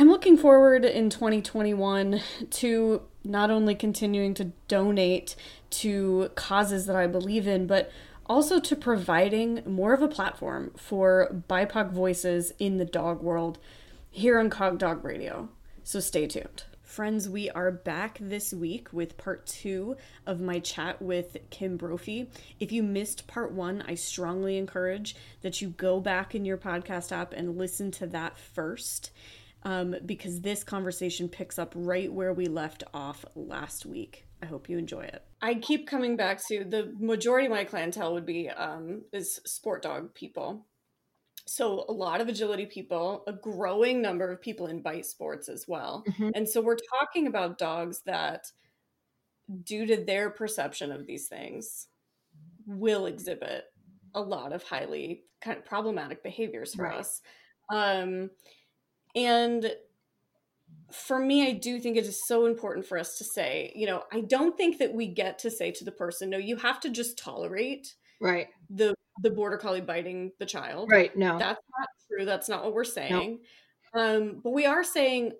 I'm looking forward in 2021 to not only continuing to donate to causes that I believe in, but also to providing more of a platform for BIPOC voices in the dog world here on Cog Dog Radio. So stay tuned. Friends, we are back this week with part two of my chat with Kim Brophy. If you missed part one, I strongly encourage that you go back in your podcast app and listen to that first. Um, because this conversation picks up right where we left off last week. I hope you enjoy it. I keep coming back to the majority of my clientele would be um, is sport dog people so a lot of agility people a growing number of people in bite sports as well mm-hmm. and so we're talking about dogs that due to their perception of these things will exhibit a lot of highly kind of problematic behaviors for right. us um and for me i do think it is so important for us to say you know i don't think that we get to say to the person no you have to just tolerate right the the border collie biting the child. Right. No. That's not true. That's not what we're saying. Um, but we are saying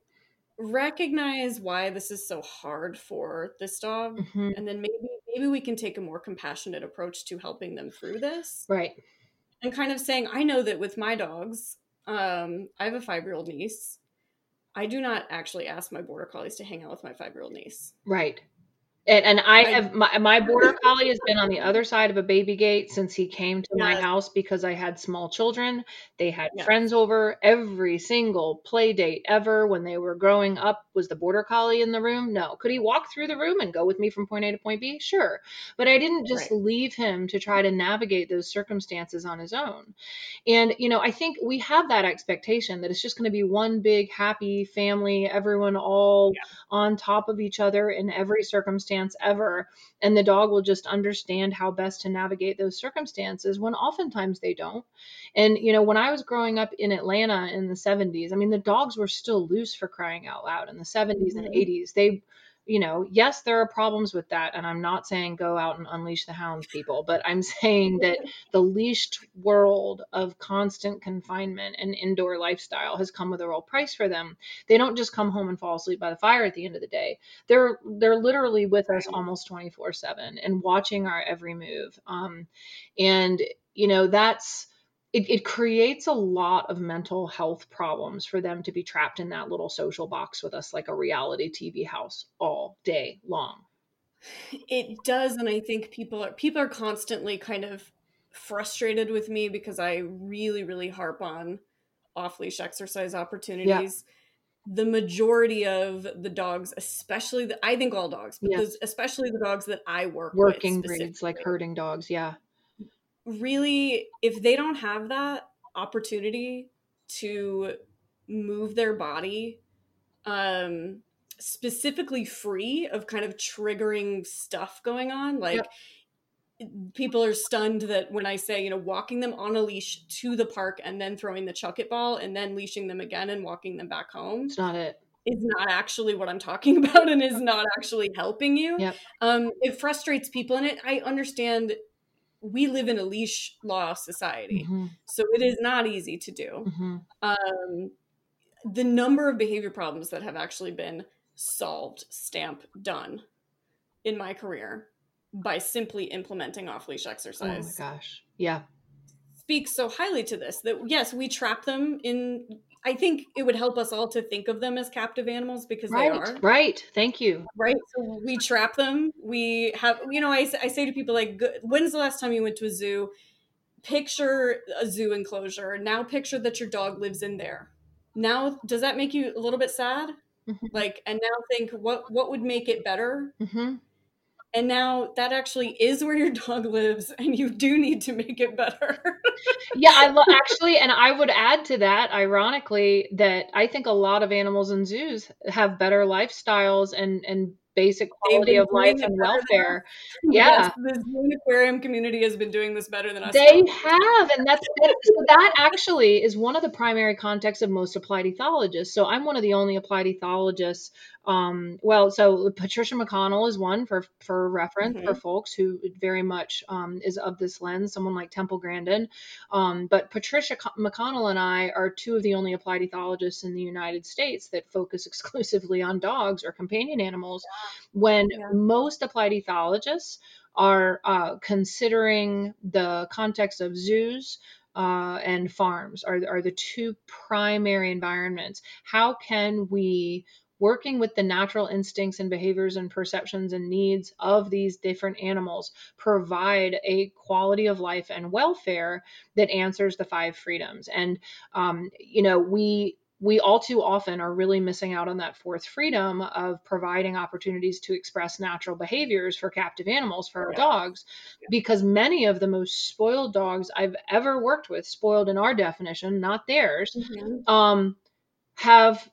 recognize why this is so hard for this dog mm-hmm. and then maybe maybe we can take a more compassionate approach to helping them through this. Right. And kind of saying, I know that with my dogs, um, I have a five year old niece. I do not actually ask my border collies to hang out with my five year old niece. Right. And, and I have my, my border collie has been on the other side of a baby gate since he came to my house because I had small children. They had friends over every single play date ever when they were growing up. Was the border collie in the room? No. Could he walk through the room and go with me from point A to point B? Sure. But I didn't just right. leave him to try to navigate those circumstances on his own. And, you know, I think we have that expectation that it's just going to be one big happy family, everyone all yeah. on top of each other in every circumstance circumstance ever. And the dog will just understand how best to navigate those circumstances when oftentimes they don't. And, you know, when I was growing up in Atlanta in the 70s, I mean, the dogs were still loose for crying out loud in the 70s mm-hmm. and 80s. They, you know, yes, there are problems with that. And I'm not saying go out and unleash the hounds, people, but I'm saying that the leashed world of constant confinement and indoor lifestyle has come with a real price for them. They don't just come home and fall asleep by the fire at the end of the day. They're they're literally with us almost 24 seven and watching our every move. Um, and you know, that's it, it creates a lot of mental health problems for them to be trapped in that little social box with us like a reality TV house all day long. It does, and I think people are people are constantly kind of frustrated with me because I really, really harp on off leash exercise opportunities. Yeah. The majority of the dogs, especially the, I think all dogs, but yeah. especially the dogs that I work working breeds like herding dogs, yeah really if they don't have that opportunity to move their body um specifically free of kind of triggering stuff going on like yep. people are stunned that when i say you know walking them on a leash to the park and then throwing the chuck it ball and then leashing them again and walking them back home it's not it is not actually what I'm talking about and is not actually helping you. Yep. Um, it frustrates people, and it I understand we live in a leash law society, mm-hmm. so it is not easy to do. Mm-hmm. Um, the number of behavior problems that have actually been solved, stamp, done in my career by simply implementing off leash exercise. Oh my gosh. Yeah. Speaks so highly to this that yes, we trap them in I think it would help us all to think of them as captive animals because right, they are. Right. Thank you. Right. So we trap them. We have, you know, I, I say to people, like, when's the last time you went to a zoo? Picture a zoo enclosure. Now picture that your dog lives in there. Now, does that make you a little bit sad? Mm-hmm. Like, and now think what what would make it better? Mm-hmm. And now that actually is where your dog lives and you do need to make it better. Yeah i lo- actually and i would add to that ironically that i think a lot of animals in zoos have better lifestyles and and basic quality of life and welfare. Yeah, yes, the aquarium community has been doing this better than us. They have, and that's so that actually is one of the primary contexts of most applied ethologists. So I'm one of the only applied ethologists um, well, so Patricia McConnell is one for for reference mm-hmm. for folks who very much um, is of this lens. Someone like Temple Grandin, um, but Patricia McConnell and I are two of the only applied ethologists in the United States that focus exclusively on dogs or companion animals. When yeah. most applied ethologists are uh, considering the context of zoos, uh, and farms are, are the two primary environments. How can we working with the natural instincts and behaviors and perceptions and needs of these different animals provide a quality of life and welfare that answers the five freedoms and um, you know we we all too often are really missing out on that fourth freedom of providing opportunities to express natural behaviors for captive animals for our dogs because many of the most spoiled dogs i've ever worked with spoiled in our definition not theirs mm-hmm. um, have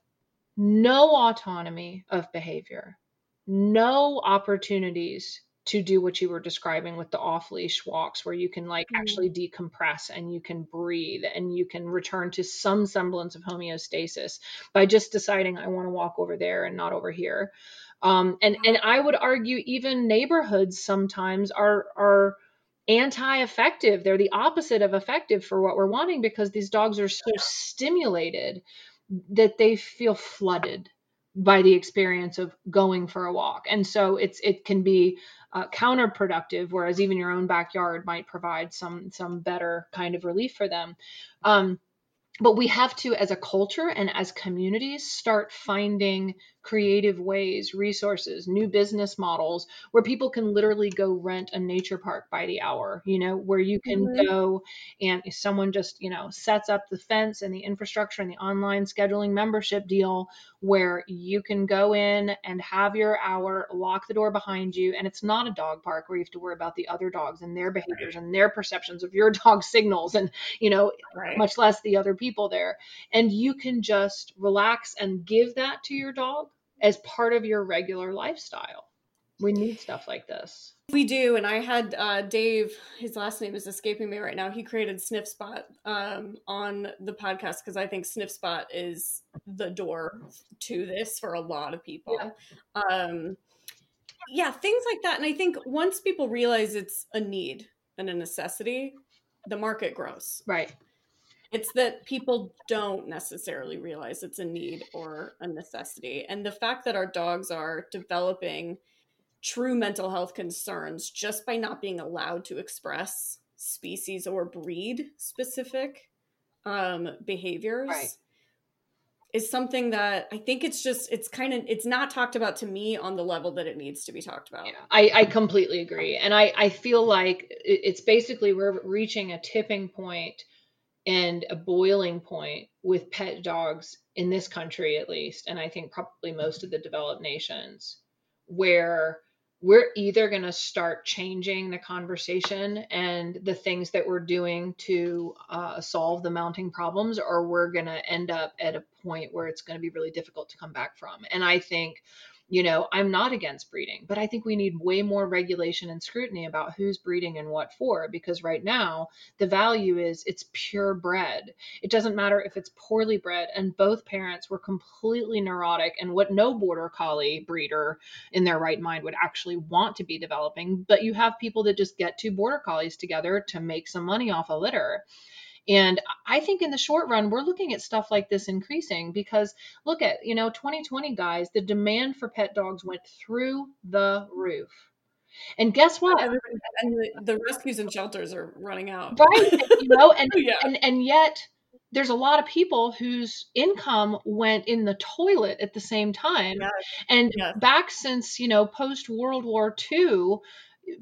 no autonomy of behavior, no opportunities to do what you were describing with the off leash walks where you can like mm. actually decompress and you can breathe and you can return to some semblance of homeostasis by just deciding I want to walk over there and not over here. Um, and and I would argue even neighborhoods sometimes are are anti-effective. They're the opposite of effective for what we're wanting because these dogs are so stimulated that they feel flooded by the experience of going for a walk and so it's it can be uh, counterproductive whereas even your own backyard might provide some some better kind of relief for them. Um, but we have to as a culture and as communities start finding creative ways resources new business models where people can literally go rent a nature park by the hour you know where you can mm-hmm. go and someone just you know sets up the fence and the infrastructure and the online scheduling membership deal where you can go in and have your hour lock the door behind you and it's not a dog park where you have to worry about the other dogs and their behaviors right. and their perceptions of your dog's signals and you know right. much less the other people there and you can just relax and give that to your dog as part of your regular lifestyle. We need stuff like this. We do, and I had uh, Dave. His last name is escaping me right now. He created Sniff Spot um, on the podcast because I think Sniff Spot is the door to this for a lot of people. Yeah. Um, yeah, things like that. And I think once people realize it's a need and a necessity, the market grows. Right. It's that people don't necessarily realize it's a need or a necessity. And the fact that our dogs are developing true mental health concerns just by not being allowed to express species or breed specific um, behaviors right. is something that I think it's just it's kind of it's not talked about to me on the level that it needs to be talked about. Yeah, I, I completely agree, and I I feel like it's basically we're reaching a tipping point and a boiling point with pet dogs in this country at least and i think probably most of the developed nations where we're either going to start changing the conversation and the things that we're doing to uh, solve the mounting problems or we're going to end up at a point where it's going to be really difficult to come back from. And i think you know, I'm not against breeding, but I think we need way more regulation and scrutiny about who's breeding and what for, because right now the value is it's purebred. It doesn't matter if it's poorly bred, and both parents were completely neurotic and what no border collie breeder in their right mind would actually want to be developing. But you have people that just get two border collies together to make some money off a litter. And I think in the short run, we're looking at stuff like this increasing because look at, you know, 2020 guys, the demand for pet dogs went through the roof. And guess what? And the rescues and shelters are running out. Right. You know, and, yeah. and and yet there's a lot of people whose income went in the toilet at the same time. Yes. And yes. back since, you know, post World War II,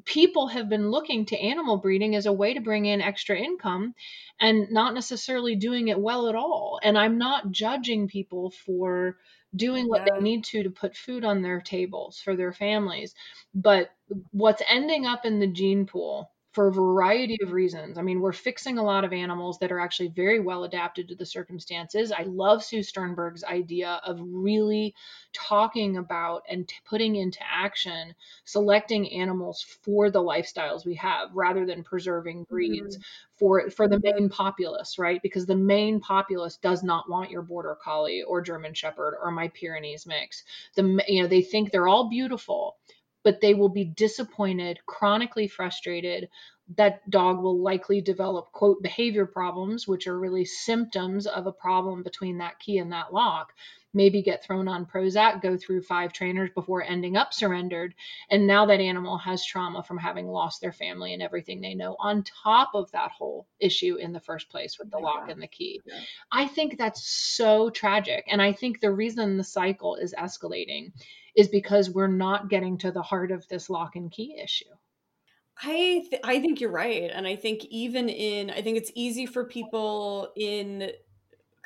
people have been looking to animal breeding as a way to bring in extra income and not necessarily doing it well at all. And I'm not judging people for doing what yeah. they need to to put food on their tables for their families. But what's ending up in the gene pool for a variety of reasons. I mean, we're fixing a lot of animals that are actually very well adapted to the circumstances. I love Sue Sternberg's idea of really talking about and t- putting into action selecting animals for the lifestyles we have rather than preserving breeds mm-hmm. for for the main populace, right? Because the main populace does not want your border collie or German shepherd or my Pyrenees mix. The you know, they think they're all beautiful but they will be disappointed, chronically frustrated. That dog will likely develop, quote, behavior problems, which are really symptoms of a problem between that key and that lock. Maybe get thrown on Prozac, go through five trainers before ending up surrendered. And now that animal has trauma from having lost their family and everything they know, on top of that whole issue in the first place with the oh lock and the key. Yeah. I think that's so tragic. And I think the reason the cycle is escalating is because we're not getting to the heart of this lock and key issue. I th- I think you're right, and I think even in I think it's easy for people in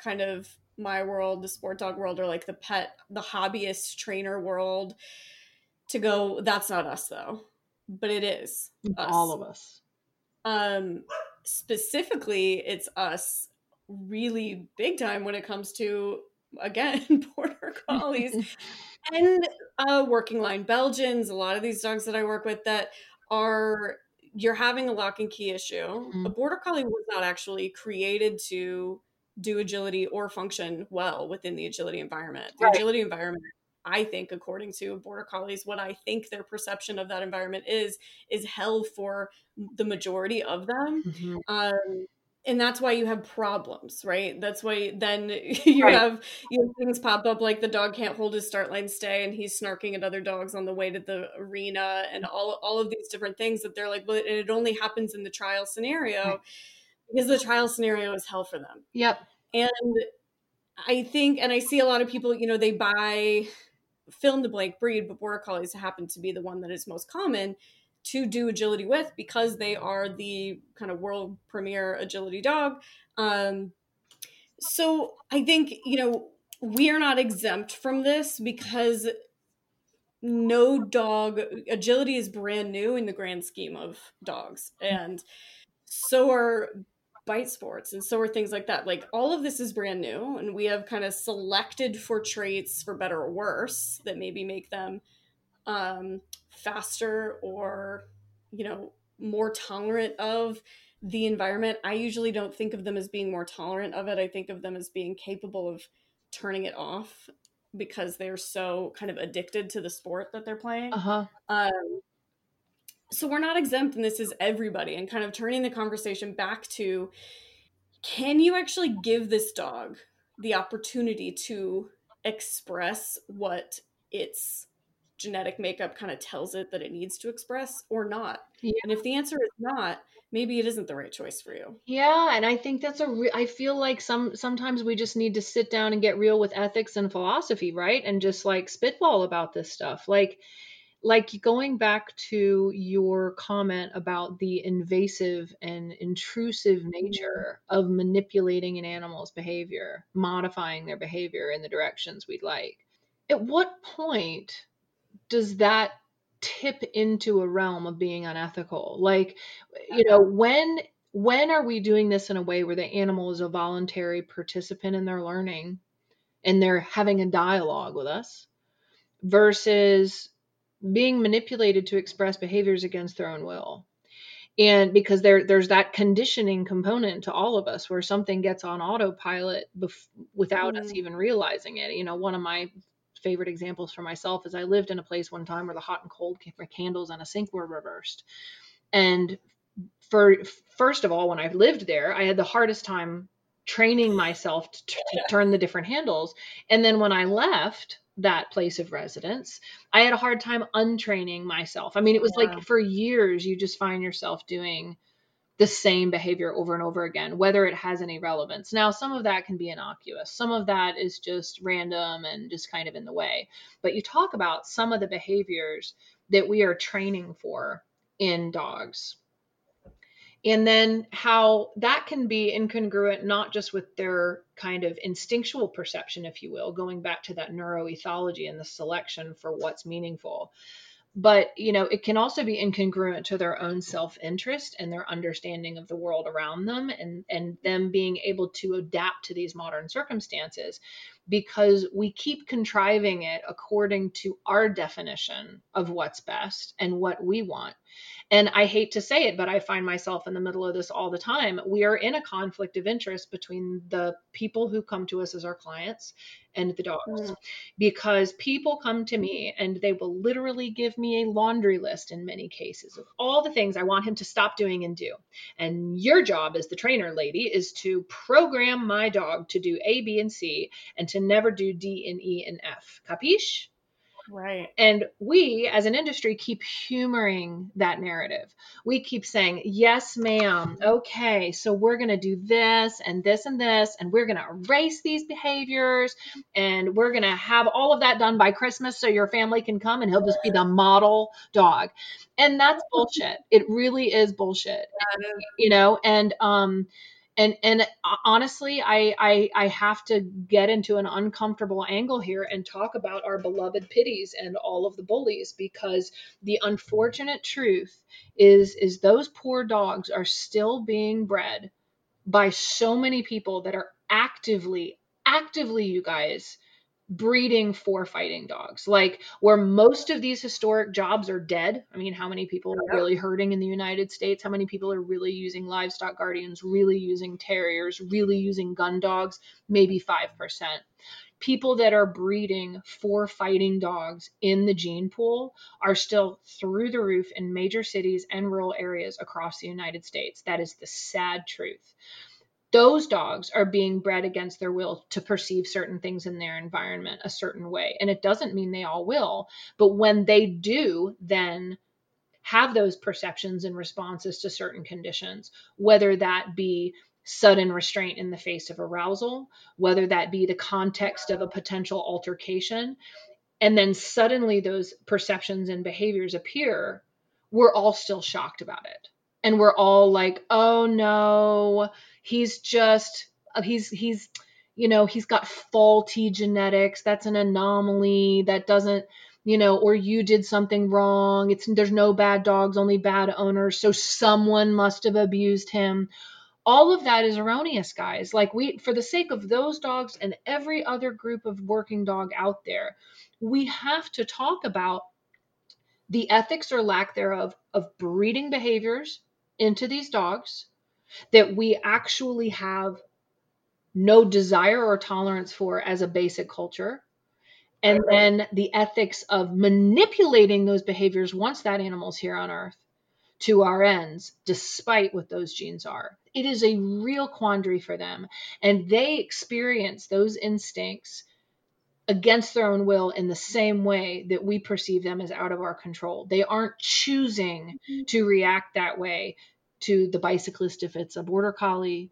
kind of my world, the sport dog world, or like the pet, the hobbyist trainer world, to go. That's not us though, but it is us. all of us. Um, specifically, it's us really big time when it comes to again border collies and uh, working line Belgians, a lot of these dogs that I work with that are you're having a lock and key issue. Mm-hmm. A border collie was not actually created to do agility or function well within the agility environment. The right. agility environment, I think, according to border collies, what I think their perception of that environment is, is hell for the majority of them. Mm-hmm. Um, and that's why you have problems right that's why then you right. have you have things pop up like the dog can't hold his start line stay and he's snarking at other dogs on the way to the arena and all all of these different things that they're like but it only happens in the trial scenario right. Because the trial scenario is hell for them. Yep. And i think and i see a lot of people you know they buy fill in the blank breed but border collies happen to be the one that is most common to do agility with because they are the kind of world premier agility dog. Um, so I think, you know, we are not exempt from this because no dog agility is brand new in the grand scheme of dogs. And so are bite sports and so are things like that. Like all of this is brand new and we have kind of selected for traits for better or worse that maybe make them um, faster or you know more tolerant of the environment. I usually don't think of them as being more tolerant of it. I think of them as being capable of turning it off because they're so kind of addicted to the sport that they're playing. Uh-huh. um, so we're not exempt and this is everybody and kind of turning the conversation back to can you actually give this dog the opportunity to express what its genetic makeup kind of tells it that it needs to express or not. Yeah. And if the answer is not, maybe it isn't the right choice for you. Yeah, and I think that's a re- I feel like some sometimes we just need to sit down and get real with ethics and philosophy, right? And just like spitball about this stuff. Like like going back to your comment about the invasive and intrusive mm-hmm. nature of manipulating an animal's behavior, modifying their behavior in the directions we'd like. At what point does that tip into a realm of being unethical? Like, you know, when when are we doing this in a way where the animal is a voluntary participant in their learning and they're having a dialogue with us versus being manipulated to express behaviors against their own will? and because there there's that conditioning component to all of us where something gets on autopilot bef- without mm. us even realizing it you know one of my favorite examples for myself is I lived in a place one time where the hot and cold candles on a sink were reversed. And for first of all, when I lived there, I had the hardest time training myself to, to turn the different handles. And then when I left that place of residence, I had a hard time untraining myself. I mean, it was yeah. like for years you just find yourself doing the same behavior over and over again, whether it has any relevance. Now, some of that can be innocuous, some of that is just random and just kind of in the way. But you talk about some of the behaviors that we are training for in dogs. And then how that can be incongruent not just with their kind of instinctual perception if you will going back to that neuroethology and the selection for what's meaningful. But you know it can also be incongruent to their own self-interest and their understanding of the world around them and and them being able to adapt to these modern circumstances because we keep contriving it according to our definition of what's best and what we want and I hate to say it, but I find myself in the middle of this all the time. We are in a conflict of interest between the people who come to us as our clients and the dogs mm. because people come to me and they will literally give me a laundry list in many cases of all the things I want him to stop doing and do. And your job as the trainer lady is to program my dog to do A, B, and C and to never do D and E and F. Capiche? Right. And we as an industry keep humoring that narrative. We keep saying, yes, ma'am. Okay. So we're going to do this and this and this, and we're going to erase these behaviors and we're going to have all of that done by Christmas so your family can come and he'll just be the model dog. And that's bullshit. It really is bullshit. You know, and, um, and and honestly I, I i have to get into an uncomfortable angle here and talk about our beloved pitties and all of the bullies because the unfortunate truth is is those poor dogs are still being bred by so many people that are actively actively you guys breeding for fighting dogs. Like where most of these historic jobs are dead i mean how many people are really herding in the united states? How many people are really using livestock guardians really using terriers really using gun dogs? Maybe 5% people that are breeding for fighting dogs in the gene pool are still through the roof in major cities and rural areas across the united states. That is the sad truth those dogs are being bred against their will to perceive certain things in their environment a certain way. And it doesn't mean they all will, but when they do, then have those perceptions and responses to certain conditions, whether that be sudden restraint in the face of arousal, whether that be the context of a potential altercation, and then suddenly those perceptions and behaviors appear, we're all still shocked about it. And we're all like, oh no, he's just uh, he's he's you know he's got faulty genetics. That's an anomaly that doesn't you know or you did something wrong. It's there's no bad dogs only bad owners. So someone must have abused him. All of that is erroneous guys. Like we for the sake of those dogs and every other group of working dog out there we have to talk about the ethics or lack thereof of breeding behaviors into these dogs that we actually have no desire or tolerance for as a basic culture. And then the ethics of manipulating those behaviors once that animal's here on earth to our ends, despite what those genes are. It is a real quandary for them. And they experience those instincts against their own will in the same way that we perceive them as out of our control. They aren't choosing mm-hmm. to react that way to the bicyclist if it's a border collie,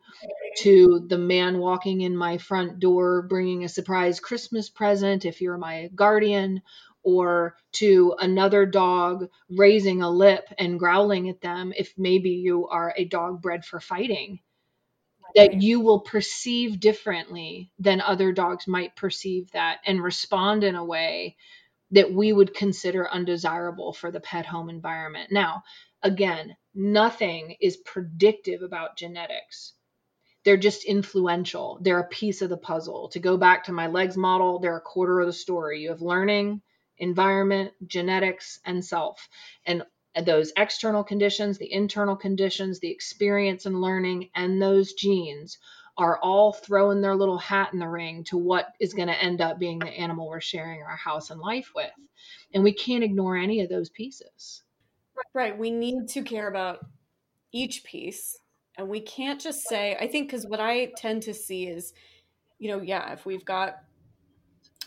to the man walking in my front door bringing a surprise Christmas present if you're my guardian, or to another dog raising a lip and growling at them if maybe you are a dog bred for fighting. That you will perceive differently than other dogs might perceive that and respond in a way that we would consider undesirable for the pet home environment. Now, again, nothing is predictive about genetics. They're just influential. They're a piece of the puzzle. To go back to my legs model, they're a quarter of the story. You have learning, environment, genetics, and self. And Uh, those external conditions, the internal conditions, the experience and learning, and those genes are all throwing their little hat in the ring to what is going to end up being the animal we're sharing our house and life with. And we can't ignore any of those pieces. Right. We need to care about each piece. And we can't just say, I think, because what I tend to see is, you know, yeah, if we've got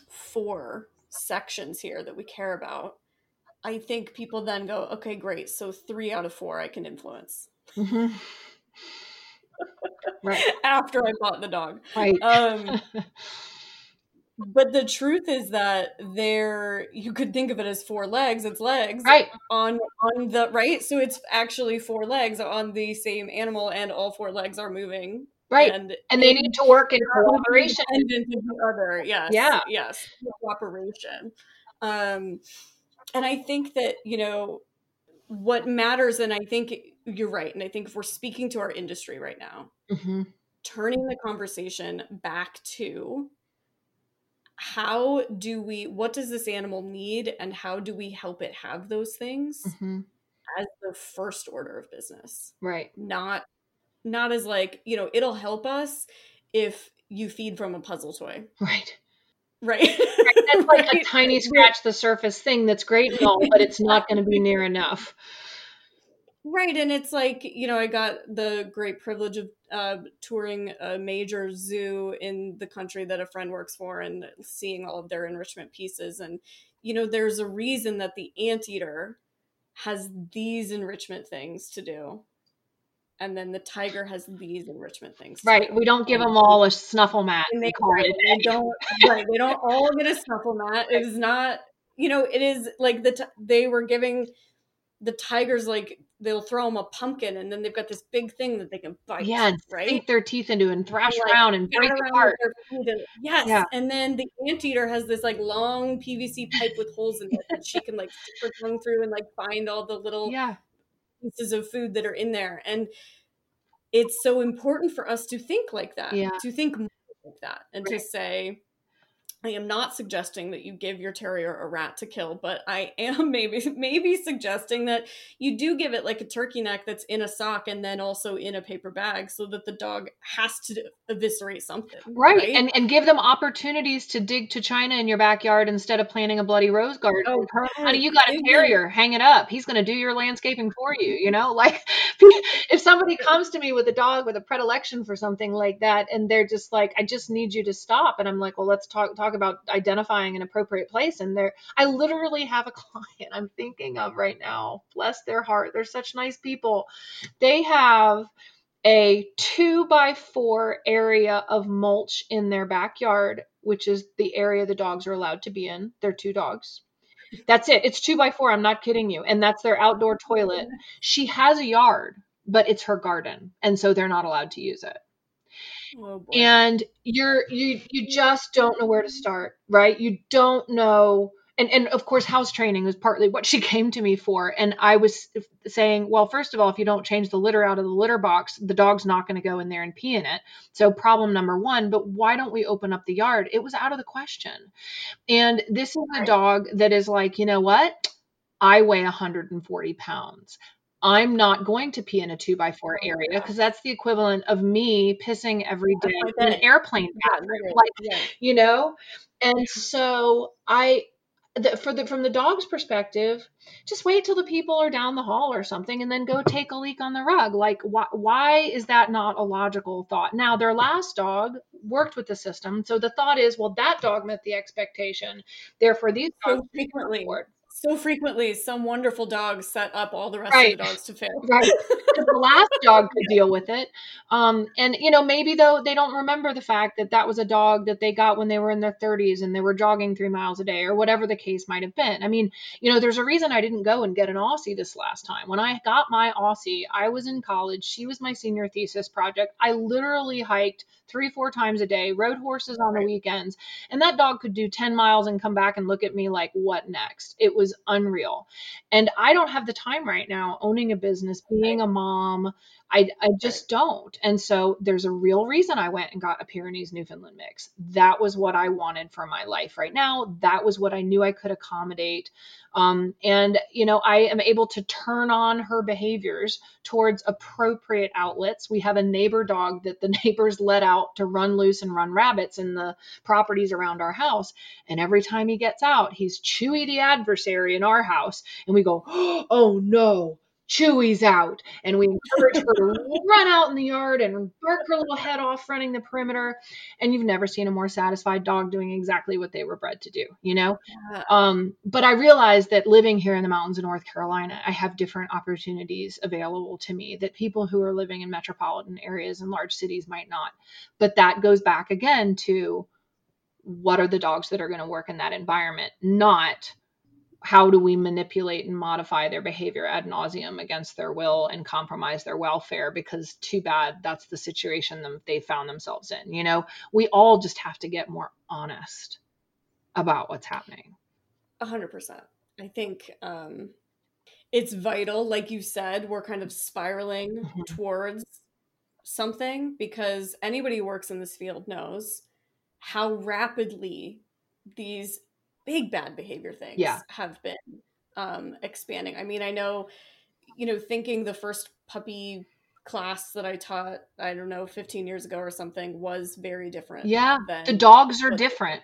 four sections here that we care about, I think people then go, okay, great. So three out of four I can influence. Mm-hmm. right. After I bought the dog. Right. Um, but the truth is that there you could think of it as four legs it's legs right on on the right so it's actually four legs on the same animal and all four legs are moving right and, and they need to work in cooperation of the other yes yeah yes cooperation um and i think that you know what matters and i think you're right and i think if we're speaking to our industry right now mm-hmm. turning the conversation back to how do we what does this animal need and how do we help it have those things mm-hmm. as the first order of business right not not as like you know it'll help us if you feed from a puzzle toy right right, right. that's like right. a tiny scratch the surface thing that's great and all but it's not going to be near enough Right. And it's like, you know, I got the great privilege of uh, touring a major zoo in the country that a friend works for and seeing all of their enrichment pieces. And, you know, there's a reason that the anteater has these enrichment things to do. And then the tiger has these enrichment things. Right. We don't give them all a snuffle mat. And they, right, they don't, right. They don't all get a snuffle mat. It is not, you know, it is like the, t- they were giving the tigers like they'll throw them a pumpkin and then they've got this big thing that they can bite. Yeah, right. Sink their teeth into and thrash and, like, around and break around apart. And, yes. Yeah. And then the anteater has this like long PVC pipe with holes in it that she can like stick her tongue through and like find all the little yeah. Pieces of food that are in there. And it's so important for us to think like that. Yeah. To think like that and right. to say, I am not suggesting that you give your terrier a rat to kill, but I am maybe maybe suggesting that you do give it like a turkey neck that's in a sock and then also in a paper bag so that the dog has to eviscerate something. Right. right? And and give them opportunities to dig to China in your backyard instead of planting a bloody rose garden. Oh, honey, you got a terrier, hang it up. He's gonna do your landscaping for you, you know? Like if somebody comes to me with a dog with a predilection for something like that and they're just like, I just need you to stop and I'm like, well let's talk talk talk about identifying an appropriate place and there i literally have a client i'm thinking of right now. Bless their heart. They're such nice people. They have a two by four area of mulch in their backyard which is the area the dogs are allowed to be in. They're two dogs. That's it. It's two by four. I'm not kidding you. And that's their outdoor toilet. She has a yard but it's her garden and so they're not allowed to use it Oh, and you're you you just don't know where to start, right? You don't know and and of course house training was partly what she came to me for. And i was saying well first of all if you don't change the litter out of the litter box the dog's not going to go in there and pee in it. So problem number one but why don't we open up the yard? It was out of the question. And this is a dog that is like you know what? I weigh 140 pounds I'm not going to pee in a two by four area because that's the equivalent of me pissing every day in an airplane bathroom. Like, yeah. you know? And so I, the, for the from the dog's perspective, just wait till the people are down the hall or something, and then go take a leak on the rug. Like, why why is that not a logical thought? Now, their last dog worked with the system, so the thought is, well, that dog met the expectation, therefore these dogs frequently so frequently some wonderful dog set up all the rest right. of the dogs to fail. Right. the last dog could deal with it. Um, and you know, maybe though they don't remember the fact that that was a dog that they got when they were in their 30s and they were jogging three miles a day or whatever the case might have been. I mean, you know, there's a reason I didn't go and get an Aussie this last time. When I got my Aussie, I was in college. She was my senior thesis project. I literally hiked three, four times a day, rode horses on the weekends, and that dog could do 10 miles and come back and look at me like, what next? It was unreal. And I don't have the time right now owning a business, being a mom. I, I just don't. And so there's a real reason I went and got a Pyrenees Newfoundland mix. That was what I wanted for my life right now. That was what I knew I could accommodate. Um, and, you know, I am able to turn on her behaviors towards appropriate outlets. We have a neighbor dog that the neighbors let out to run loose and run rabbits in the properties around our house. And every time he gets out, he's Chewy the adversary in our house. And we go, oh no Chewy's out. And we encourage her to run out in the yard and bark her little head off running the perimeter. And you've never seen a more satisfied dog doing exactly what they were bred to do, you know? Yeah. Um, but I realized that living here in the mountains of North Carolina, I have different opportunities available to me that people who are living in metropolitan areas and large cities might not. But that goes back again to what are the dogs that are going to work in that environment, not how do we manipulate and modify their behavior ad nauseum against their will and compromise their welfare? Because too bad that's the situation they found themselves in you know? We all just have to get more honest about what's happening. 100% i think um it's vital like you said we're kind of spiraling mm-hmm. towards something because anybody who works in this field knows how rapidly these big bad behavior things yeah. have been um, expanding. I mean, I know, you know, thinking the first puppy class that I taught, I don't know, 15 years ago or something was very different. Yeah. the dogs are different.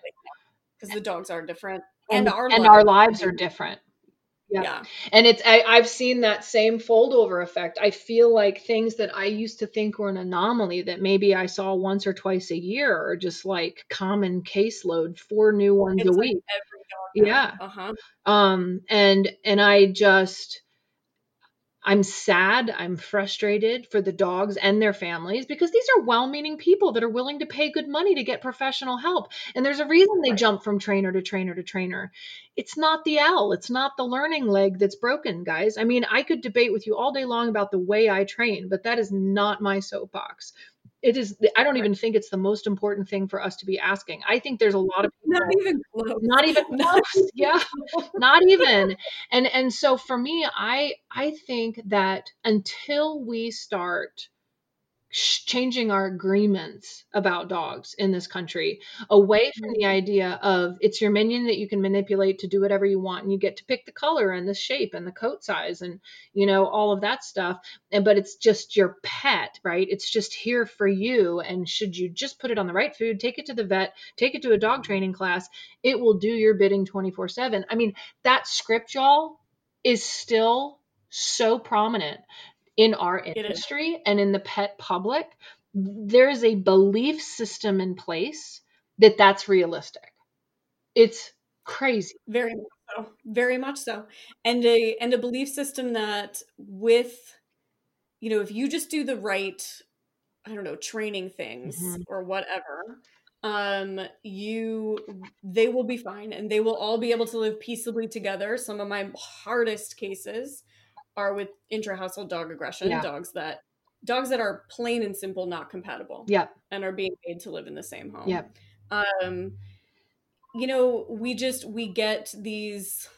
Because the dogs are different. And, and our and lives, our lives are different. Yeah. yeah. And it's I, I've seen that same fold over effect. I feel like things that I used to think were an anomaly that maybe I saw once or twice a year are just like common caseload, four new ones it's a like week. Yeah. Uh-huh. Um and and I just I'm sad, I'm frustrated for the dogs and their families because these are well meaning people that are willing to pay good money to get professional help. And there's a reason they right. jump from trainer to trainer to trainer. It's not the L, it's not the learning leg that's broken, guys. I mean, I could debate with you all day long about the way I train, but that is not my soapbox it is i don't even think it's the most important thing for us to be asking. I think there's a lot of people not even close. Not even close yeah. Not even. And and so for me i i think that until we start changing our agreements about dogs in this country away from the mm-hmm. idea of it's your minion that you can manipulate to do whatever you want and you get to pick the color and the shape and the coat size and you know all of that stuff and but it's just your pet right? It's just here for you and should you just put it on the right food take it to the vet take it to a dog training class it will do your bidding 24/7 i mean that script y'all is still so prominent in our industry and in the pet public, there is a belief system in place that that's realistic. It's crazy. Very much so. Very much so. And a and a belief system that with you know, if you just do the right I don't know, training things mm-hmm. or whatever, um you they will be fine and they will all be able to live peaceably together. Some of my hardest cases are with intra-household dog aggression, yeah. dogs that dogs that are plain and simple not compatible. Yeah. And are being made to live in the same home. Yeah. Um you know, we just we get these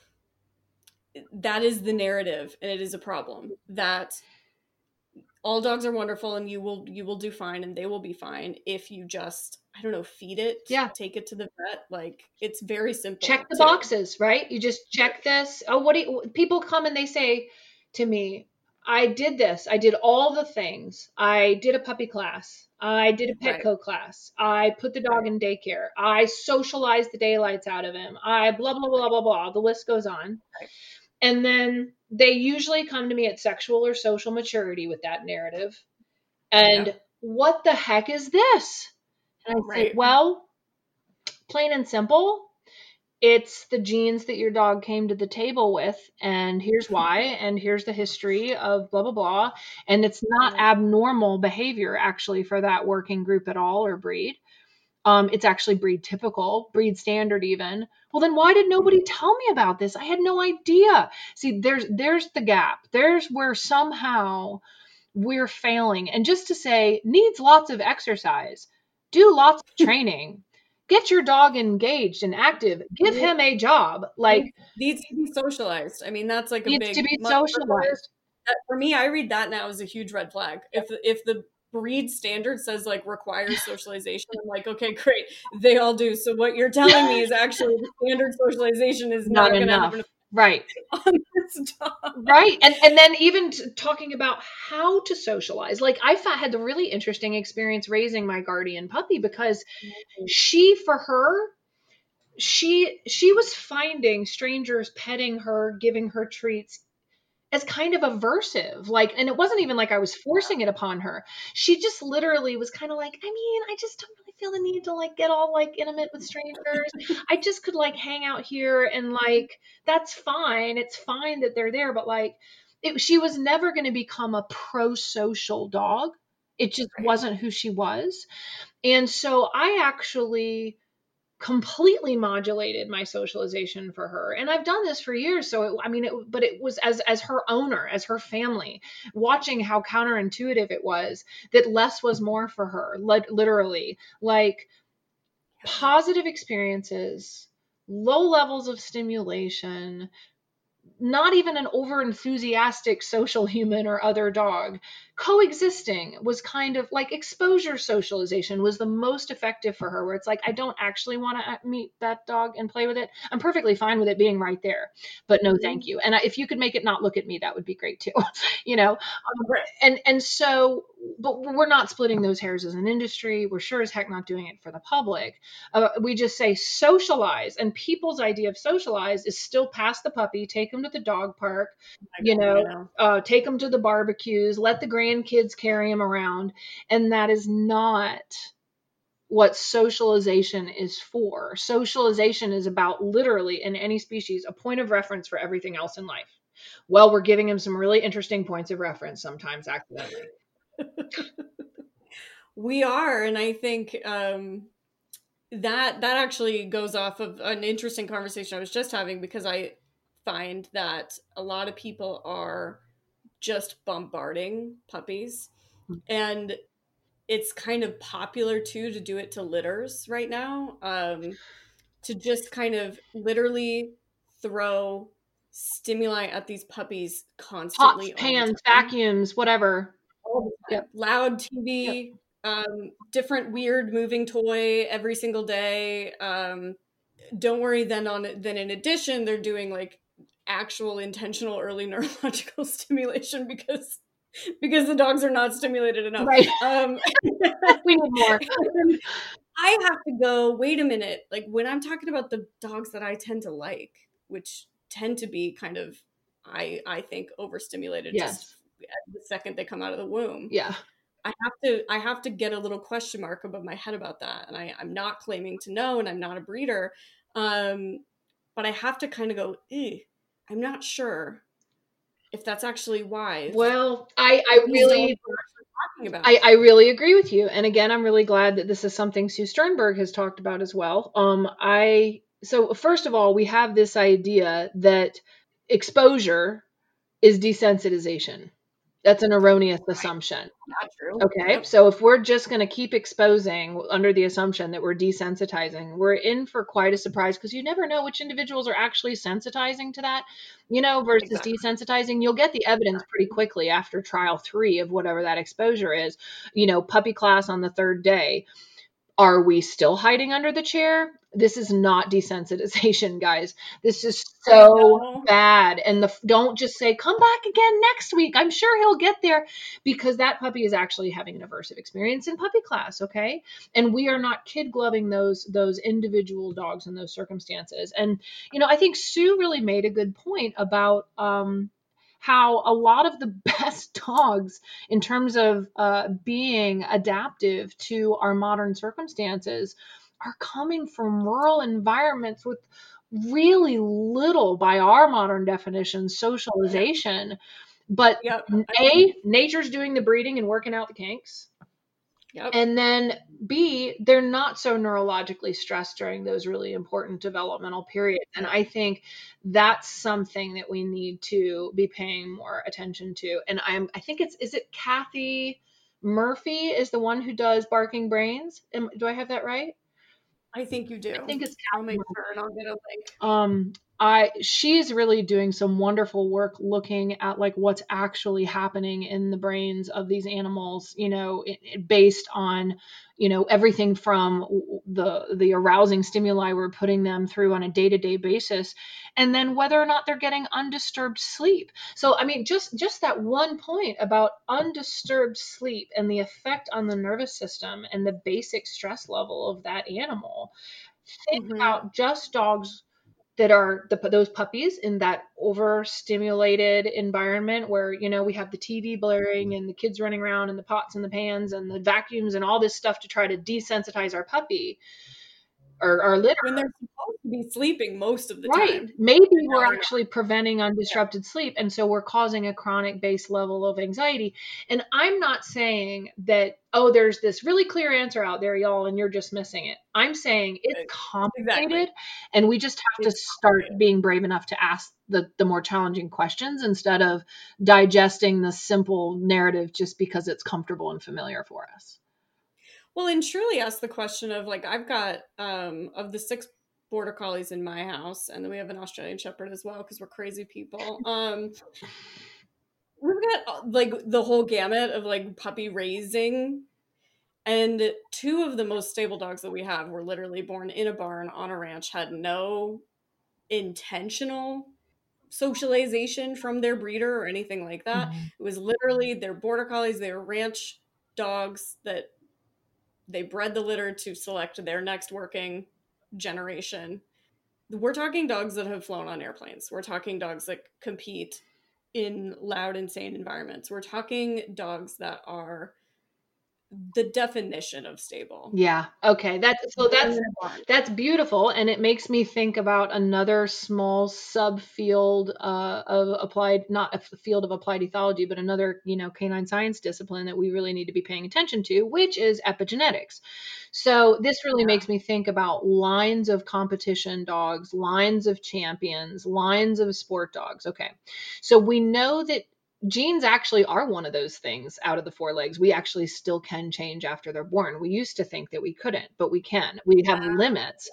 that is the narrative and it is a problem that all dogs are wonderful and you will you will do fine and they will be fine if you just i don't know feed it yeah take it to the vet like it's very simple check the boxes right you just check this oh what do you, people come and they say to me, I did this. I did all the things. I did a puppy class. I did a Petco right. class. I put the dog in daycare. I socialized the daylights out of him. I blah, blah, blah, blah, blah. The list goes on. Right. And then they usually come to me at sexual or social maturity with that narrative. And yeah. what the heck is this? And I right. say, well, plain and simple, it's the genes that your dog came to the table with and here's why and here's the history of blah blah blah. And it's not abnormal behavior actually for that working group at all or breed. Um, it's actually breed typical breed standard even. Well then why did nobody tell me about this? I had no idea. See there's there's the gap. There's where somehow we're failing. And just to say needs lots of exercise. Do lots of training get your dog engaged and active. Give him a job. Like needs to be socialized. I mean that's like a needs big to be socialized. for me i read that now as a huge red flag. If if the breed standard says like requires socialization i'm like okay great. They all do. So what you're telling me is actually the standard socialization is not, not going to happen right right and and then even talking about how to socialize like i had the really interesting experience raising my guardian puppy because mm-hmm. she for her she she was finding strangers petting her giving her treats as kind of aversive like and it wasn't even like i was forcing it upon her. She just literally was kind of like i mean i just don't really feel the need to like get all like intimate with strangers. I just could like hang out here and like that's fine. It's fine that they're there but like it, she was never going to become a pro-social dog. It just right. wasn't who she was. And so i actually completely modulated my socialization for her. And i've done this for years so it, i mean it but it was as as her owner as her family watching how counterintuitive it was that less was more for her literally. Like positive experiences low levels of stimulation not even an over enthusiastic social human or other dog coexisting was kind of like exposure socialization was the most effective for her where it's like i don't actually want to uh, meet that dog and play with it. I'm perfectly fine with it being right there but no thank mm-hmm. you. And if you could make it not look at me that would be great too you know? Um, and and so but we're not splitting those hairs as an industry. We're sure as heck not doing it for the public. Uh, we just say socialize and people's idea of socialize is still pass the puppy take them to the dog park you know, know. Uh, take them to the barbecues let the grandkids carry him around. And that is not what socialization is for. Socialization is about literally, in any species, a point of reference for everything else in life. Well, we're giving him some really interesting points of reference sometimes accidentally. we are, and I think um, that that actually goes off of an interesting conversation I was just having because I find that a lot of people are just bombarding puppies. Hmm. And it's kind of popular too to do it to litters right now. Um, to just kind of literally throw stimuli at these puppies constantly. Pots, pans, vacuums, whatever. Yep. Loud TV, yep. um, different weird moving toy every single day. Um, don't worry. Then on then in addition, they're doing like actual intentional early neurological stimulation because because the dogs are not stimulated enough. Right. Um, we need more. I have to go, wait a minute. Like when I'm talking about the dogs that I tend to like, which tend to be kind of I I think overstimulated yes. just the second they come out of the womb. Yeah. I have to I have to get a little question mark above my head about that. And I, I'm not claiming to know and I'm not a breeder. Um, but I have to kind of go, eh, I'm not sure if that's actually wise. Well, I, I really I, I really agree with you. And again, I'm really glad that this is something Sue Sternberg has talked about as well. Um, I so first of all, we have this idea that exposure is desensitization. That's an erroneous assumption. Not true. Okay. Yep. So if we're just going to keep exposing under the assumption that we're desensitizing, we're in for quite a surprise because you never know which individuals are actually sensitizing to that, you know, versus exactly. desensitizing. You'll get the evidence pretty quickly after trial three of whatever that exposure is. You know, puppy class on the third day. Are we still hiding under the chair? This is not desensitization, guys. This is so bad. And the don't just say come back again next week. I'm sure he'll get there because that puppy is actually having an aversive experience in puppy class, okay? And we are not kid gloving those those individual dogs in those circumstances. And you know, I think Sue really made a good point about um how a lot of the best dogs, in terms of uh, being adaptive to our modern circumstances, are coming from rural environments with really little, by our modern definition, socialization. But yep. A, nature's doing the breeding and working out the kinks. Yep. And then B, they're not so neurologically stressed during those really important developmental periods. And I think that's something that we need to be paying more attention to. And I'm I think it's is it Kathy Murphy is the one who does Barking Brains. Am, do I have that right? I think you do. I think it's Kathy I'll make sure and I'll get a link. Um I she's really doing some wonderful work looking at like what's actually happening in the brains of these animals, you know, it, it based on, you know, everything from the the arousing stimuli we're putting them through on a day-to-day basis and then whether or not they're getting undisturbed sleep. So I mean just just that one point about undisturbed sleep and the effect on the nervous system and the basic stress level of that animal. Think mm-hmm. about just dogs that are the, those puppies in that overstimulated environment where you know we have the TV blaring and the kids running around and the pots and the pans and the vacuums and all this stuff to try to desensitize our puppy or our litter. When they're supposed to be sleeping most of the right. time. Maybe we're actually preventing undisrupted yeah. sleep. And so we're causing a chronic base level of anxiety. And I'm not saying that, oh, there's this really clear answer out there, y'all, and you're just missing it. I'm saying it's complicated exactly. and we just have it's to start being brave enough to ask the, the more challenging questions instead of digesting the simple narrative just because it's comfortable and familiar for us. Well, and truly ask the question of like, I've got um, of the six border collies in my house, and then we have an Australian Shepherd as well because we're crazy people. Um, we've got uh, like the whole gamut of like puppy raising, and two of the most stable dogs that we have were literally born in a barn on a ranch, had no intentional socialization from their breeder or anything like that. Mm-hmm. It was literally their border collies, their ranch dogs that they bred the litter to select their next working generation. We're talking dogs that have flown on airplanes. We're talking dogs that compete in loud, insane environments. We're talking dogs that are the definition of stable. Yeah. Okay. That's so that's that's beautiful and it makes me think about another small subfield uh, of applied not a field of applied ethology but another, you know, canine science discipline that we really need to be paying attention to, which is epigenetics. So this really yeah. makes me think about lines of competition dogs, lines of champions, lines of sport dogs. Okay. So we know that genes actually are one of those things out of the four legs. We actually still can change after they're born. We used to think that we couldn't, but we can. We have yeah. limits.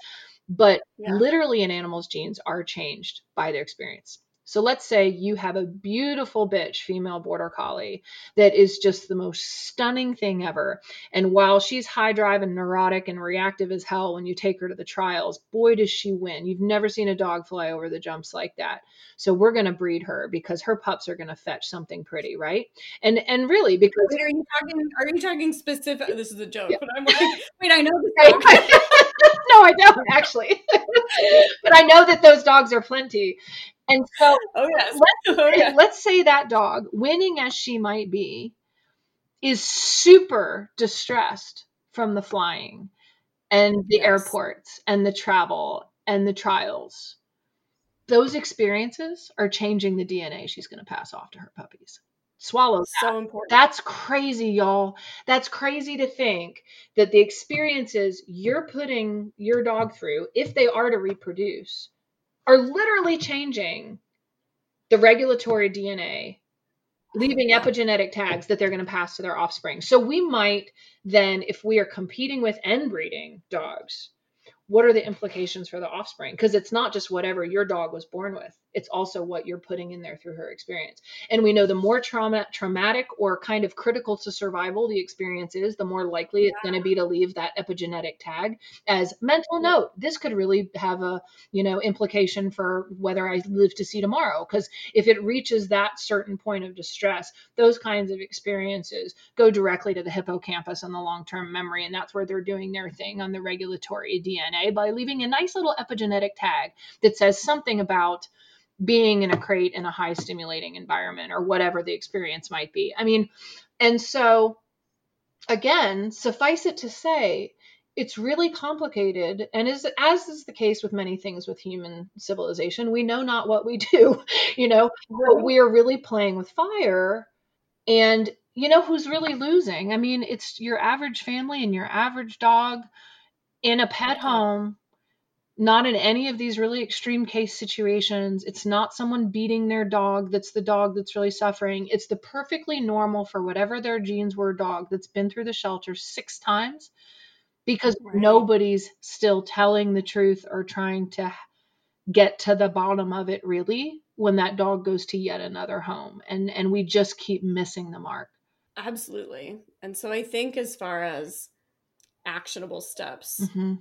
But yeah. literally in animals, genes are changed by their experience. So let's say you have a beautiful bitch, female border collie, that is just the most stunning thing ever. And while she's high drive and neurotic and reactive as hell when you take her to the trials, boy, does she win. You've never seen a dog fly over the jumps like that. So we're going to breed her because her pups are going to fetch something pretty, right? And and really because wait, are you talking are you talking specific this is a joke, yeah. but I'm like, wait, I know this no, I don't actually. but I know that those dogs are plenty. And so, oh, yes. let's, oh, yes. let's say that dog, winning as she might be, is super distressed from the flying and the yes. airports and the travel and the trials. Those experiences are changing the DNA she's going to pass off to her puppies. Swallow that. So important. That's crazy, y'all. That's crazy to think that the experiences you're putting your dog through, if they are to reproduce, are literally changing the regulatory DNA, leaving epigenetic tags that they're going to pass to their offspring. So we might then, if we are competing with and breeding dogs, what are the implications for the offspring? Because it's not just whatever your dog was born with it's also what you're putting in there through her experience. And we know the more trauma, traumatic or kind of critical to survival the experience is, the more likely yeah. it's going to be to leave that epigenetic tag as mental note. This could really have a, you know, implication for whether I live to see tomorrow. Because if it reaches that certain point of distress, those kinds of experiences go directly to the hippocampus and the long-term memory. And that's where they're doing their thing on the regulatory DNA by leaving a nice little epigenetic tag that says something about being in a crate in a high stimulating environment or whatever the experience might be. I mean, and so again, suffice it to say, it's really complicated and is as is the case with many things with human civilization we know not what we do you know? But we are really playing with fire and you know who's really losing? I mean it's your average family and your average dog in a pet home not in any of these really extreme case situations. It's not someone beating their dog that's the dog that's really suffering. It's the perfectly normal, for whatever their genes were, dog that's been through the shelter six times because right. nobody's still telling the truth or trying to get to the bottom of it really when that dog goes to yet another home and and we just keep missing the mark absolutely and so i think as far as actionable steps mm-hmm.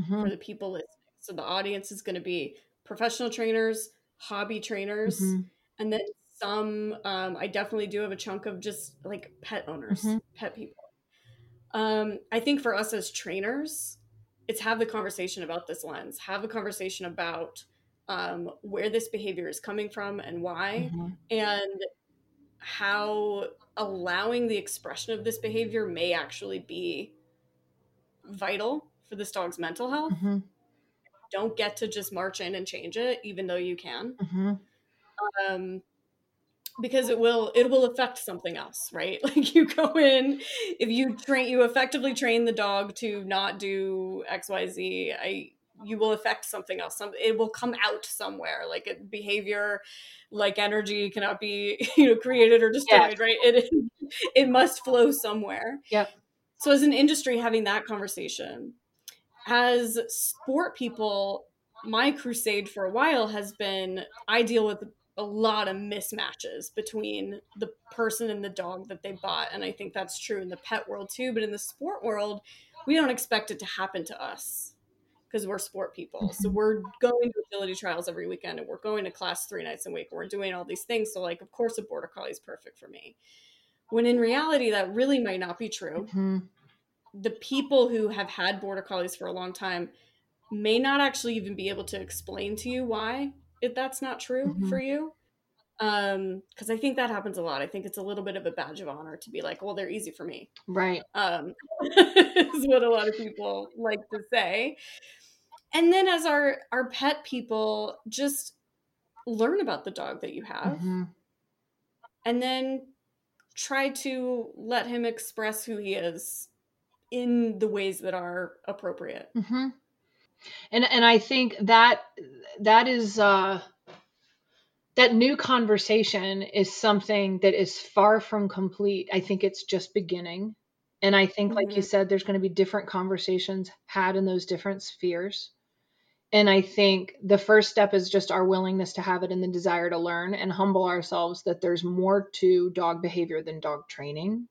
For mm-hmm. for the people listening. So the audience is going to be professional trainers, hobby trainers, mm-hmm. and then some. Um, I definitely do have a chunk of just like pet owners, mm-hmm. pet people. Um, I think for us as trainers, it's have the conversation about this lens, have a conversation about um, where this behavior is coming from and why, mm-hmm. and how allowing the expression of this behavior may actually be vital for this dog's mental health. Mm-hmm. don't get to just march in and change it, even though you can. Mm-hmm. Um, because it will it will affect something else right like you go in if you train you effectively train the dog to not do xyz i you will affect something else some it will come out somewhere like a behavior like energy cannot be you know created or destroyed right it it must flow somewhere yep so as an industry having that conversation as sport people my crusade for a while has been i deal with a lot of mismatches between the person and the dog that they bought. And I think that's true in the pet world too. But in the sport world, we don't expect it to happen to us because we're sport people. So mm-hmm. we're going to agility trials every weekend and we're going to class three nights a week and we're doing all these things. So, like, of course, a border collie is perfect for me. When in reality, that really might not be true. Mm-hmm. The people who have had border collies for a long time may not actually even be able to explain to you why if that's not true mm-hmm. for you. Um because i think that happens a lot. I think it's a little bit of a badge of honor to be like well they're easy for me. Right. Um is what a lot of people like to say. And then as our our pet people just learn about the dog that you have mm-hmm. and then try to let him express who he is in the ways that are appropriate mm-hmm. and and i think that that is uh that new conversation is something that is far from complete. I think it's just beginning. And I think, like mm-hmm. you said, there's going to be different conversations had in those different spheres. And I think the first step is just our willingness to have it and the desire to learn and humble ourselves that there's more to dog behavior than dog training,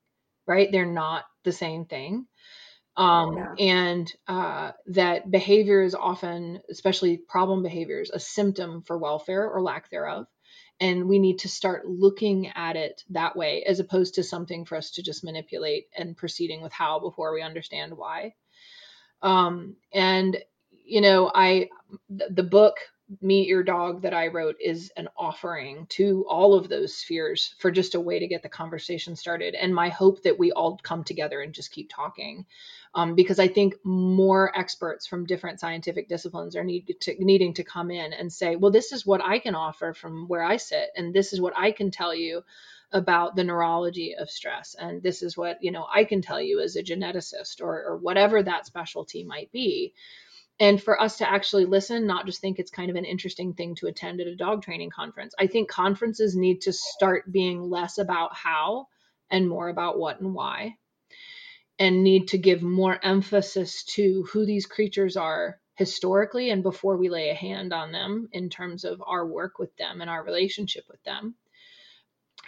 right? They're not the same thing. Um, yeah. And uh, that behavior is often, especially problem behaviors, a symptom for welfare or lack thereof. And we need to start looking at it that way as opposed to something for us to just manipulate and proceeding with how before we understand why. Um, and, you know, I, the book Meet Your Dog that I wrote is an offering to all of those spheres for just a way to get the conversation started. And my hope that we all come together and just keep talking. Um, because I think more experts from different scientific disciplines are need to, needing to come in and say, well, this is what I can offer from where I sit, and this is what I can tell you about the neurology of stress and this is what you know i can tell you as a geneticist or, or whatever that specialty might be and for us to actually listen not just think it's kind of an interesting thing to attend at a dog training conference. I think conferences need to start being less about how and more about what and why and need to give more emphasis to who these creatures are historically and before we lay a hand on them in terms of our work with them and our relationship with them.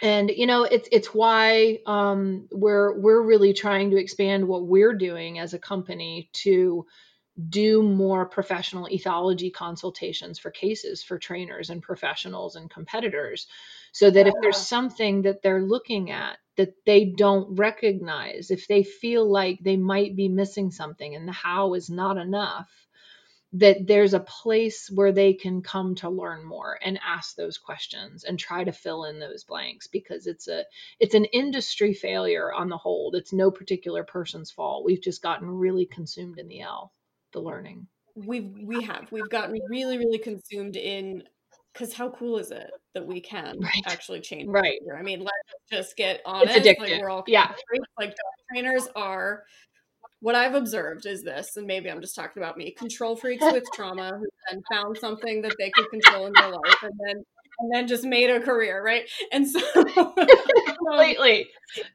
And you know it's it's why um, we're we're really trying to expand what we're doing as a company to do more professional ethology consultations for cases for trainers and professionals and competitors so that if there's something that they're looking at that they don't recognize if they feel like they might be missing something and the how is not enough that there's a place where they can come to learn more and ask those questions and try to fill in those blanks because it's a it's an industry failure on the whole. It's no particular person's fault. We've just gotten really consumed in the l the learning we've we have we've gotten really really consumed in because how cool is it that we can right. actually change right behavior? i mean let's just get honest it's addictive. like we're all yeah like dog trainers are what I've observed is this, and maybe I'm just talking about me, control freaks with trauma who then found something that they could control in their life and then and then just made a career, right? And so completely.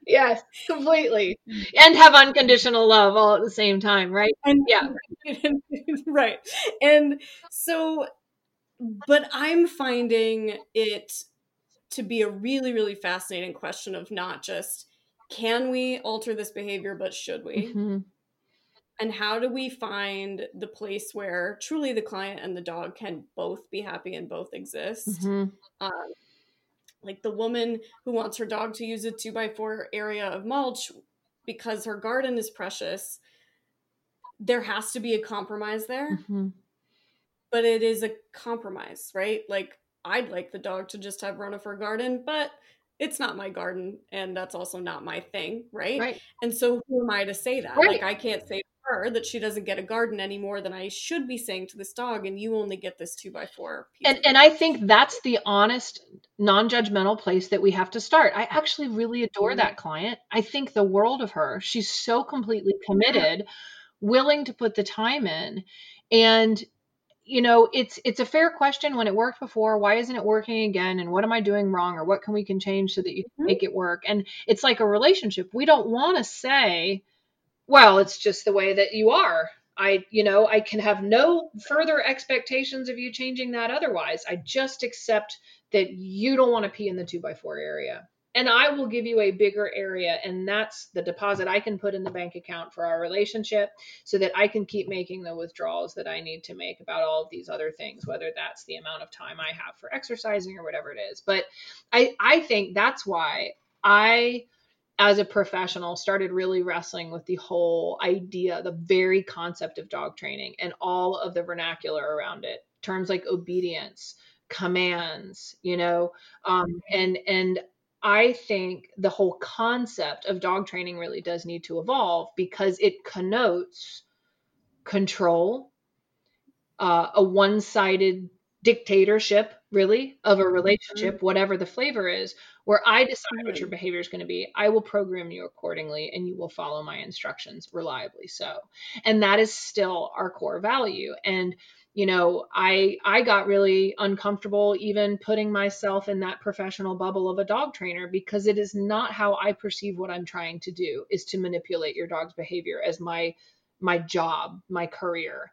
Yes, completely. And have unconditional love all at the same time, right? And yeah. right. And so but I'm finding it to be a really, really fascinating question of not just can we alter this behavior, but should we? Mm-hmm. And how do we find the place where truly the client and the dog can both be happy and both exist? Mm-hmm. Um, like the woman who wants her dog to use a two by four area of mulch because her garden is precious, there has to be a compromise there. Mm-hmm but it is a compromise, right? Like I'd like the dog to just have run of her garden, but it's not my garden and that's also not my thing, right? Right. And so who am I to say that? Right. Like I can't say her that she doesn't get a garden any more than I should be saying to this dog, and you only get this two by four. And and I think that's the honest, non-judgmental place that we have to start. I actually really adore mm-hmm. that client. I think the world of her. She's so completely committed, willing to put the time in, and you know it's it's a fair question when it worked before why isn't it working again and what am i doing wrong or what can we can change so that you mm-hmm. make it work? And it's like a relationship. We don't want to say well it's just the way that you are. I you know i can have no further expectations of you changing that otherwise. I just accept that you don't want to pee in the two by four area and I will give you a bigger area. And that's the deposit I can put in the bank account for our relationship so that I can keep making the withdrawals that I need to make about all of these other things, whether that's the amount of time I have for exercising or whatever it is. But I, I think that's why I, as a professional, started really wrestling with the whole idea, the very concept of dog training and all of the vernacular around it. Terms like obedience, commands, you know, um, and and I think the whole concept of dog training really does need to evolve because it connotes control, uh, a one sided dictatorship, really, of a mm-hmm. relationship, mm-hmm. whatever the flavor is, where I decide mm-hmm. what your behavior is going to be. I will program you accordingly and you will follow my instructions reliably so. And that is still our core value. And you know i i got really uncomfortable even putting myself in that professional bubble of a dog trainer because it is not how i perceive what i'm trying to do is to manipulate your dog's behavior as my my job my career.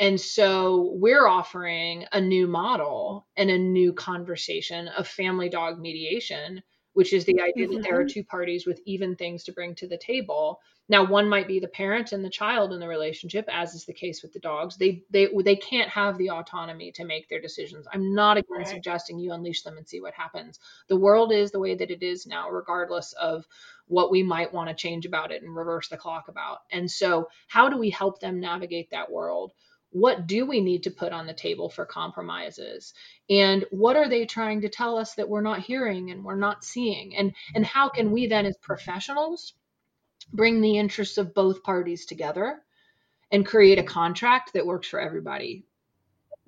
And so we're offering a new model and a new conversation of family dog mediation which is the idea mm-hmm. that there are mm-hmm. two parties with even things to bring to the table now, one might be the parent and the child in the relationship, as is the case with the dogs. They they they can't have the autonomy to make their decisions. I'm not again right. suggesting you unleash them and see what happens. The world is the way that it is now, regardless of what we might want to change about it and reverse the clock about. And so, how do we help them navigate that world? What do we need to put on the table for compromises? And what are they trying to tell us that we're not hearing and we're not seeing? And and how can we then as professionals bring the interests of both parties together and create a contract that works for everybody.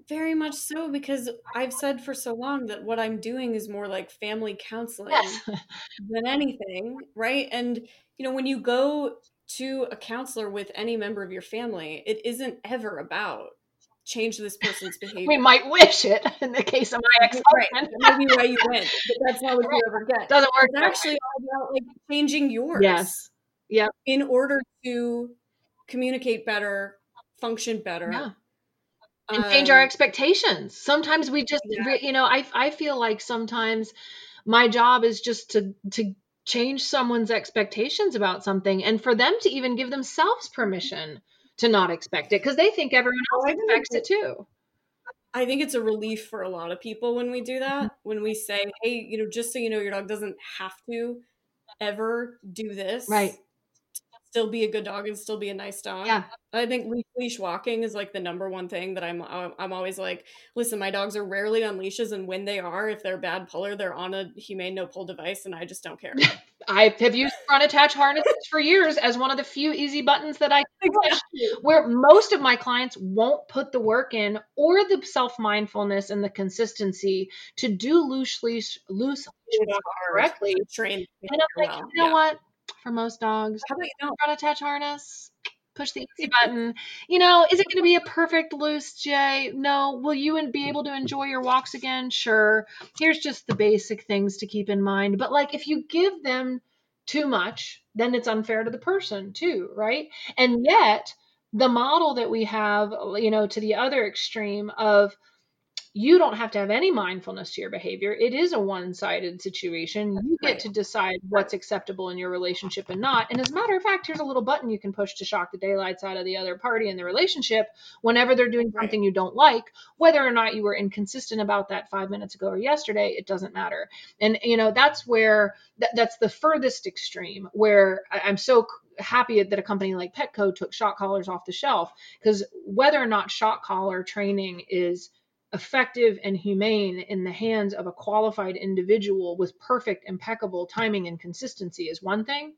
Very much so, because I've said for so long that what I'm doing is more like family counseling yes. than anything, right? And, you know, when you go to a counselor with any member of your family, it isn't ever about change this person's behavior. We might wish it in the case of my ex-husband. Right. Maybe why you went, but that's not what right. you ever get. Doesn't work. It's actually all about like changing yours. Yes. Yeah. In order to communicate better, function better. Yeah. And change um, our expectations. Sometimes we just, yeah. you know, I I feel like sometimes my job is just to to change someone's expectations about something, and for them to even give themselves permission to not expect it because they think everyone oh, else oh, expects it too. I think it's a relief for a lot of people when we do that. Mm-hmm. When we say, "Hey, you know, just so you know, your dog doesn't have to ever do this." Right still be a good dog and still be a nice dog. Yeah. I think leash, leash walking is like the number one thing that I'm I'm always like, listen, my dogs are rarely on leashes and when they are, if they're bad puller, they're on a humane no pull device and I just don't care. I have used front attach harnesses for years as one of the few easy buttons that I push where most of my clients won't put the work in or the self-mindfulness and the consistency to do loose leash loose correctly. And I'm like, you know yeah. what? For most dogs. How about you don't? Front attach harness. Push the easy button. You know, is it going to be a perfect loose J? No. Will you be able to enjoy your walks again? Sure. Here's just the basic things to keep in mind. But like, if you give them too much, then it's unfair to the person too, right? And yet, the model that we have, you know, to the other extreme of you don't have to have any mindfulness to your behavior. It is a one sided situation. You get to decide what's acceptable in your relationship and not. And as a matter of fact, here's a little button you can push to shock the daylights out of the other party in the relationship whenever they're doing something you don't like, whether or not you were inconsistent about that five minutes ago or yesterday, it doesn't matter. And, you know, that's where th- that's the furthest extreme where I- I'm so happy that a company like Petco took shock collars off the shelf because whether or not shock collar training is effective and humane in the hands of a qualified individual with perfect, impeccable timing and consistency is one thing.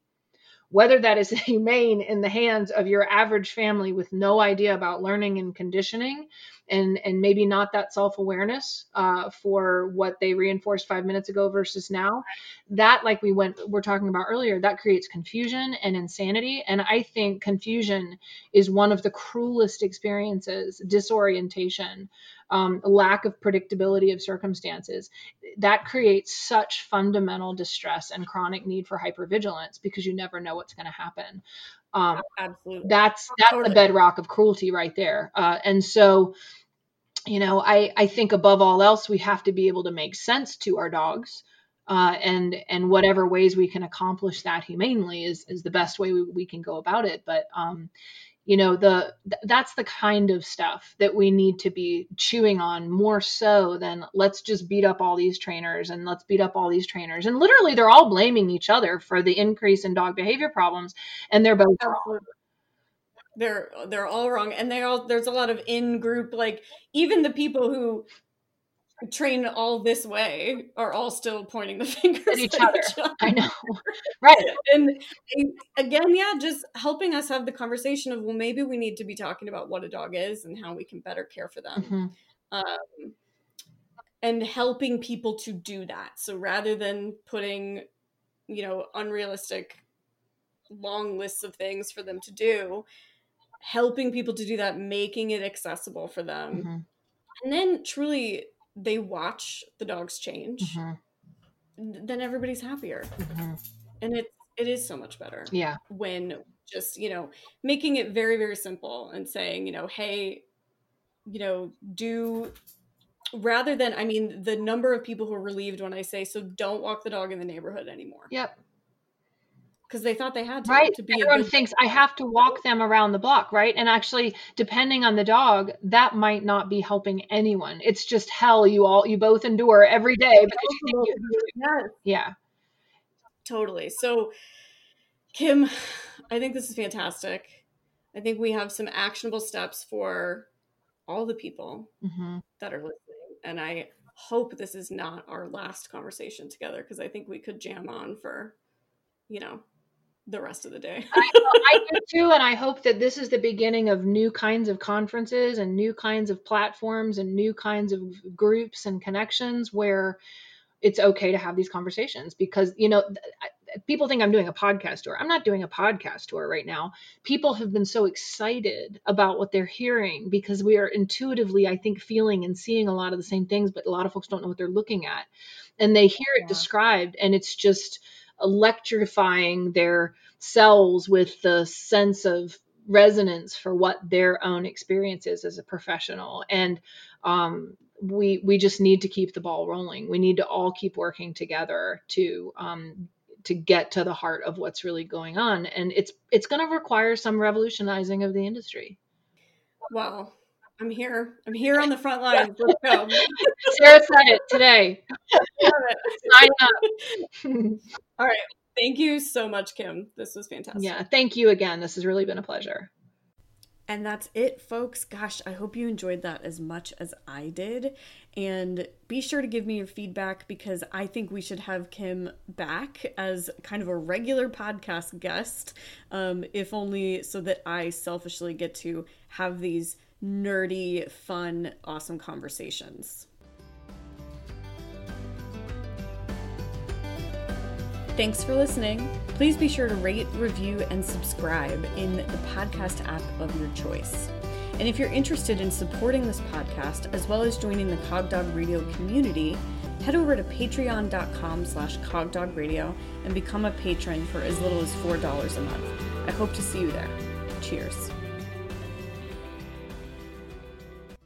whether that is humane in the hands of your average family with no idea about learning and conditioning and and maybe not that self-awareness uh, for what they reinforced five minutes ago versus now that like we went we're talking about earlier that creates confusion and insanity and i think confusion is one of the cruelest experiences disorientation um, lack of predictability of circumstances that creates such fundamental distress and chronic need for hypervigilance because you never know what's going to happen. Um, absolutely. that's that's totally. the bedrock of cruelty right there. Uh, and so you know i i think above all else we have to be able to make sense to our dogs uh, and and whatever ways we can accomplish that humanely is is the best way we, we can go about it. But um you know the that's the kind of stuff that we need to be chewing on more so than let's just beat up all these trainers and let's beat up all these trainers. And literally they're all blaming each other for the increase in dog behavior problems and they're both wrong. They're they're all wrong. And they all there's a lot of in group like even the people who train all this way are all still pointing the fingers at each, at other. each other. I know. Right. and again, yeah, just helping us have the conversation of, well, maybe we need to be talking about what a dog is and how we can better care for them. Mm-hmm. Um, and helping people to do that. So rather than putting, you know, unrealistic long lists of things for them to do, helping people to do that, making it accessible for them. Mm-hmm. And then truly they watch the dogs change, mm-hmm. then everybody's happier. Mm-hmm. And it it is so much better. Yeah. When just, you know, making it very, very simple and saying, you know, hey, you know, do rather than I mean the number of people who are relieved when I say so don't walk the dog in the neighborhood anymore. Yep because they thought they had to. Right. To be Everyone thinks I have to walk them around the block, right? And actually, depending on the dog, that might not be helping anyone. It's just hell you all you both endure every day because you think you. Yeah. Totally. So, Kim, I think this is fantastic. I think we have some actionable steps for all the people mm-hmm. that are listening, and I hope this is not our last conversation together because I think we could jam on for, you know, the rest of the day. I, I, do too, and I hope that this is the beginning of new kinds of conferences and new kinds of platforms and new kinds of groups and connections where it's okay to have these conversations because you know people think I'm doing a podcast tour. I'm not doing a podcast tour right now. People have been so excited about what they're hearing because we are intuitively, I think, feeling and seeing a lot of the same things, but a lot of folks don't know what they're looking at. And they hear it yeah. described, and it's just electrifying their cells with the sense of resonance for what their own experience is as a professional. And um, we we just need to keep the ball rolling. We need to all keep working together to um, to get to the heart of what's really going on. And it's it's going to require some revolutionizing of the industry. Wow i'm here i'm here on the front line. let's go sarah said it today sign up all right Thank you so much, Kim. This was fantastic. Yeah, thank you again. This has really been a pleasure. And that's it, folks. Gosh, I hope you enjoyed that as much as I did. And be sure to give me your feedback because I think we should have Kim back as kind of a regular podcast guest, um, if only so that I selfishly get to have these nerdy, fun, awesome conversations. Thanks for listening. Please be sure to rate, review, and subscribe in the podcast app of your choice. And if you're interested in supporting this podcast as well as joining the Cogdog Radio community, head over to patreon.com slash cogdogradio and become a patron for as little as $4 a month. I hope to see you there. Cheers.